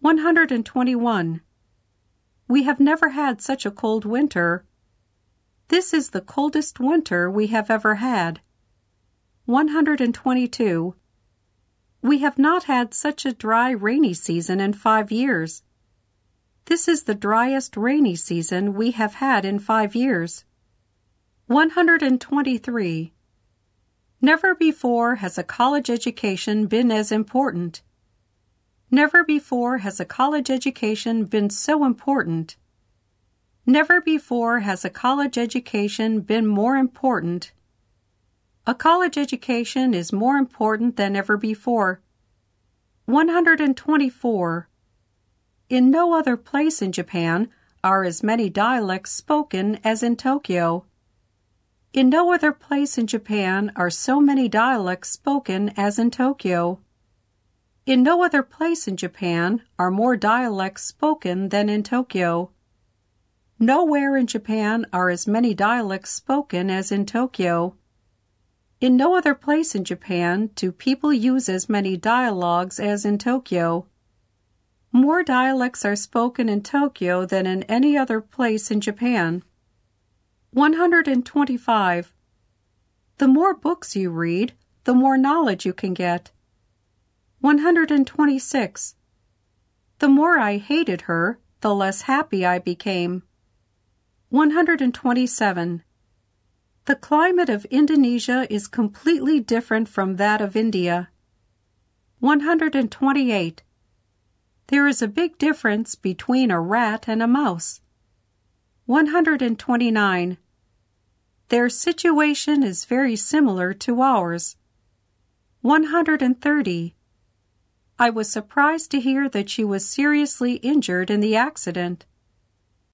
121. We have never had such a cold winter. This is the coldest winter we have ever had. 122. We have not had such a dry rainy season in five years. This is the driest rainy season we have had in five years. 123. Never before has a college education been as important. Never before has a college education been so important. Never before has a college education been more important. A college education is more important than ever before. 124. In no other place in Japan are as many dialects spoken as in Tokyo. In no other place in Japan are so many dialects spoken as in Tokyo. In no other place in Japan are more dialects spoken than in Tokyo. Nowhere in Japan are as many dialects spoken as in Tokyo. In no other place in Japan do people use as many dialogues as in Tokyo. More dialects are spoken in Tokyo than in any other place in Japan. 125. The more books you read, the more knowledge you can get. 126. The more I hated her, the less happy I became. 127. The climate of Indonesia is completely different from that of India. 128. There is a big difference between a rat and a mouse. 129. Their situation is very similar to ours. 130. I was surprised to hear that she was seriously injured in the accident.